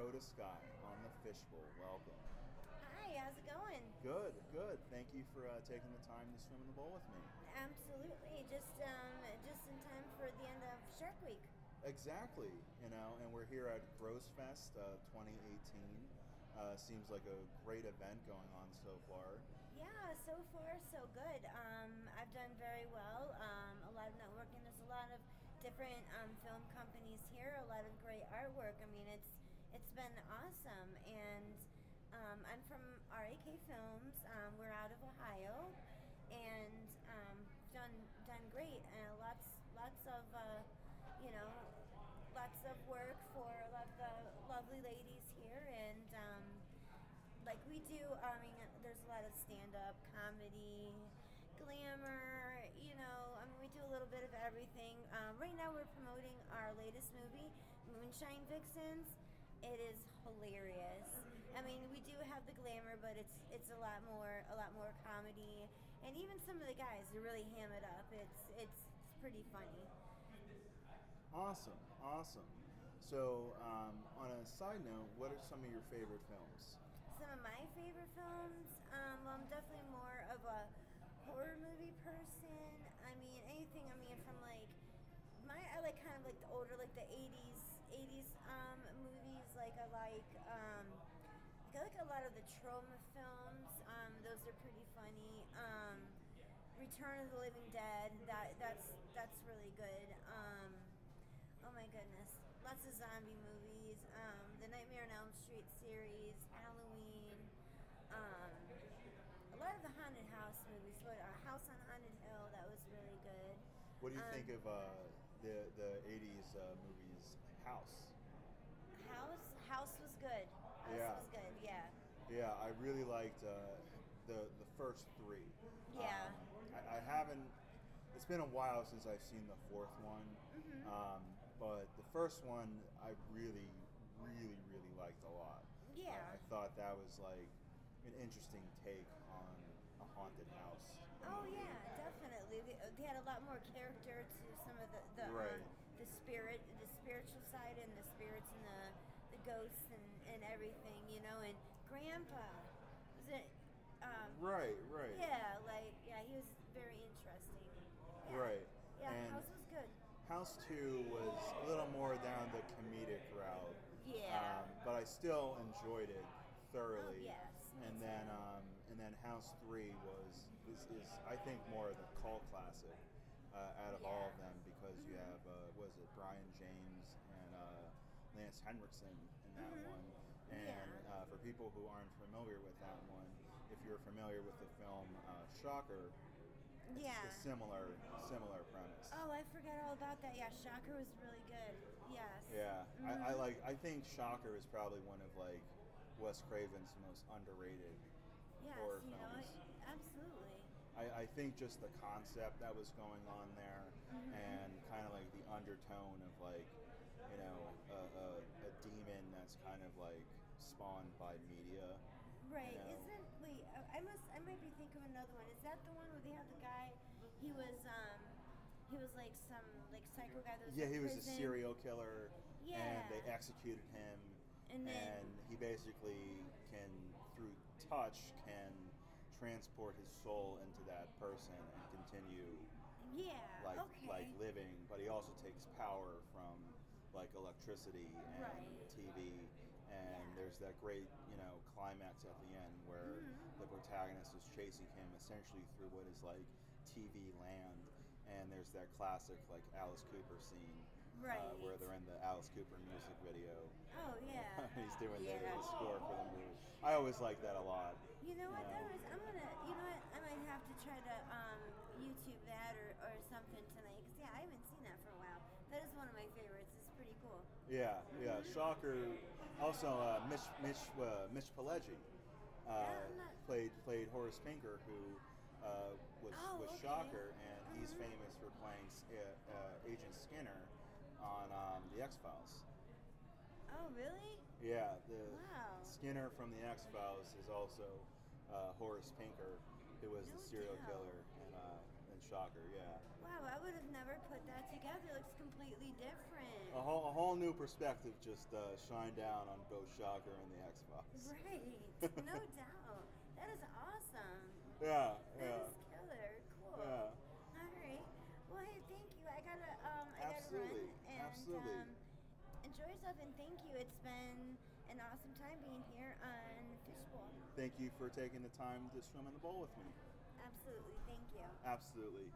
Dakota Skye on the Fisch Bowl. Welcome. Hi, how's it going? Good, good. Thank you for uh, taking the time to swim in the bowl with me. Absolutely, just um, just in time for the end of Shark Week. Exactly, you know, and we're here at Gross Fest uh, 2018. Uh, seems like a great event going on so far. Yeah, so far so good. Um, I've done very well. Um, a lot of networking. There's a lot of different um, film companies here. A lot of great artwork. I mean, it's been awesome. And um, I'm from RAK Films. Um, we're out of Ohio, and um, done done great. And lots lots of uh, you know lots of work for a lot of the lovely ladies here, and um, like we do. I mean, there's a lot of stand up comedy. Glamour, you know, I mean, we do a little bit of everything. Um, right now, we're promoting our latest movie, Moonshine Vixens it is hilarious. I mean, we do have the glamour, but it's it's a lot more a lot more comedy, and even some of the guys are really ham it up. It's it's, it's pretty funny. Awesome, awesome. So, um, on a side note, what are some of your favorite films? Some of my favorite films. Um, well, I'm definitely more of a horror movie person. I mean, anything. I mean, from like my I like kind of like the older, like the '80s '80s um, movies. Like I like. Um, I like a lot of the Troma films. Um, those are pretty funny. Um, Return of the Living Dead. That that's that's really good. Um, oh my goodness, lots of zombie movies. Um, the Nightmare on Elm Street series, Halloween. Um, a lot of the haunted house movies. What uh, House on Haunted Hill? That was really good. What do you Um, think of uh, the the '80s uh, movies House? House House Yeah. was good. Yeah. Yeah, I really liked uh, the the first three. Yeah. Um, I, I haven't. It's been a while since I've seen the fourth one, Mm-hmm. um, but the first one I really, really, really liked a lot. Yeah. I, I thought that was like an interesting take on a haunted house. Oh yeah, definitely. They, they had a lot more character to some of the the, Right. um, the spirit, the spiritual side, and the spirits and the the ghosts Grandpa was it. Um, Right, right. Yeah, like yeah, he was very interesting. Yeah. Right. Yeah, And- House was good. House Two was a little more down the comedic route. Yeah. Um, but I still enjoyed it thoroughly. Oh, yes, And then um, and then House Three was is, is I think more of the cult classic uh, out of all of them because you have uh, was it Brion James and uh, Lance Henriksen in that one. And people who aren't familiar with that one, if you're familiar with the film uh, Shocker, it's Yeah. a similar similar premise. Oh, I forgot all about that. Yeah, Shocker was really good. Yes. Yeah, I, I Mhm. like. I think Shocker is probably one of like Wes Craven's most underrated Yes, horror you know, films. absolutely. I, I think just the concept that was going on there, Mm-hmm. and kind of like the undertone of like, you know, a, a, a demon that's kind of like spawned by media. Right. know. Isn't wait? I must. I might be thinking of another one. Is that the one where they had the guy? He was um, he was like some like psycho guy that was Yeah, he was a serial killer, Yeah. and they executed him. And then- and he basically can, through touch, can transport his soul into that person and continue Yeah. like okay. like living. But he also takes power from like electricity and Right. TV. And Yeah. there's that great, you know, climax at the end where Mm-hmm. the protagonist is chasing him essentially through what is like TV land. And there's that classic like Alice Cooper scene, uh, Right. where they're in the Alice Cooper music video. Oh yeah. He's doing the, yeah. the score for the movie. I always like that a lot. You know what? That was. I'm gonna. You know what? I might have to try to um, YouTube that or, or something tonight. Cause yeah, I haven't seen that for a while. That is one of my favorites. It's pretty cool. Yeah, yeah. Shocker. Also, uh, Mitch Mitch uh, Mitch Pileggi uh, played played Horace Pinker, who uh, was Oh, was okay. Shocker, and he's Mhm. famous for playing uh, uh, Agent Skinner on um, the X Files. Oh really? Yeah, the Wow. Skinner from the X Files is also uh, Horace Pinker, who was No the serial doubt. killer in, uh, and Shocker. Yeah, Wow, I would have never put that together. It looks completely different. A whole a whole new perspective just uh, shined down on both Shocker and the Xbox. Right, no doubt. That is awesome. Yeah, That yeah. is killer. Cool. Yeah. All right. Well, hey, thank you. I gotta, um, I Absolutely, gotta run. And, absolutely. Um, enjoy yourself and thank you. It's been an awesome time being here on Fisch Bowl. Thank you for taking the time to swim in the bowl with me. Absolutely. Thank you. Absolutely.